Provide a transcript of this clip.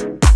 you